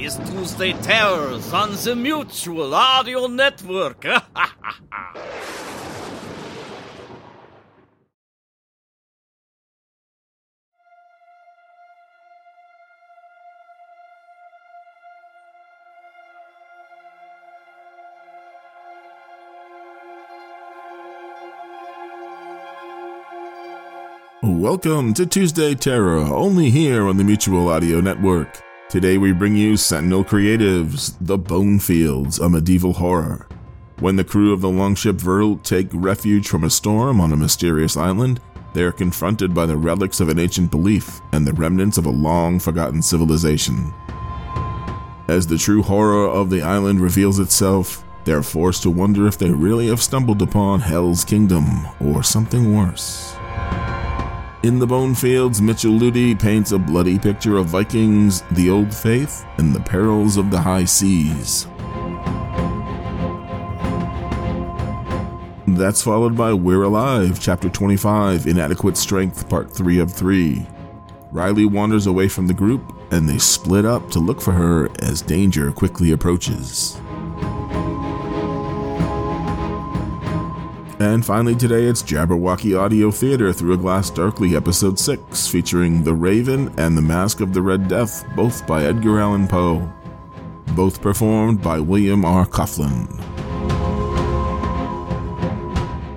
Is Tuesday Terrors on the Mutual Audio Network. Welcome to Tuesday Terror, only here on the Mutual Audio Network. Today we bring you Sentinel Creatives, The Bonefields, a medieval horror. When the crew of the longship Varúlfr take refuge from a storm on a mysterious island, they are confronted by the relics of an ancient belief and the remnants of a long forgotten civilization. As the true horror of the island reveals itself, they are forced to wonder if they really have stumbled upon Hel's Kingdom or something worse. In the Bonefields, Mitchell Lüthi paints a bloody picture of Vikings, the Old Faith, and the perils of the high seas. That's followed by We're Alive, Chapter 25, Inadequate Strength, Part 3 of 3. Riley wanders away from the group, and they split up to look for her as danger quickly approaches. And finally, today it's Jabberwocky Audio Theater Through a Glass Darkly, Episode 6, featuring The Raven and The Mask of the Red Death, both by Edgar Allan Poe. Both performed by William R. Coughlin.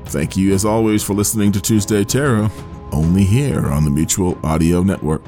Thank you, as always, for listening to Tuesday Terror, only here on the Mutual Audio Network.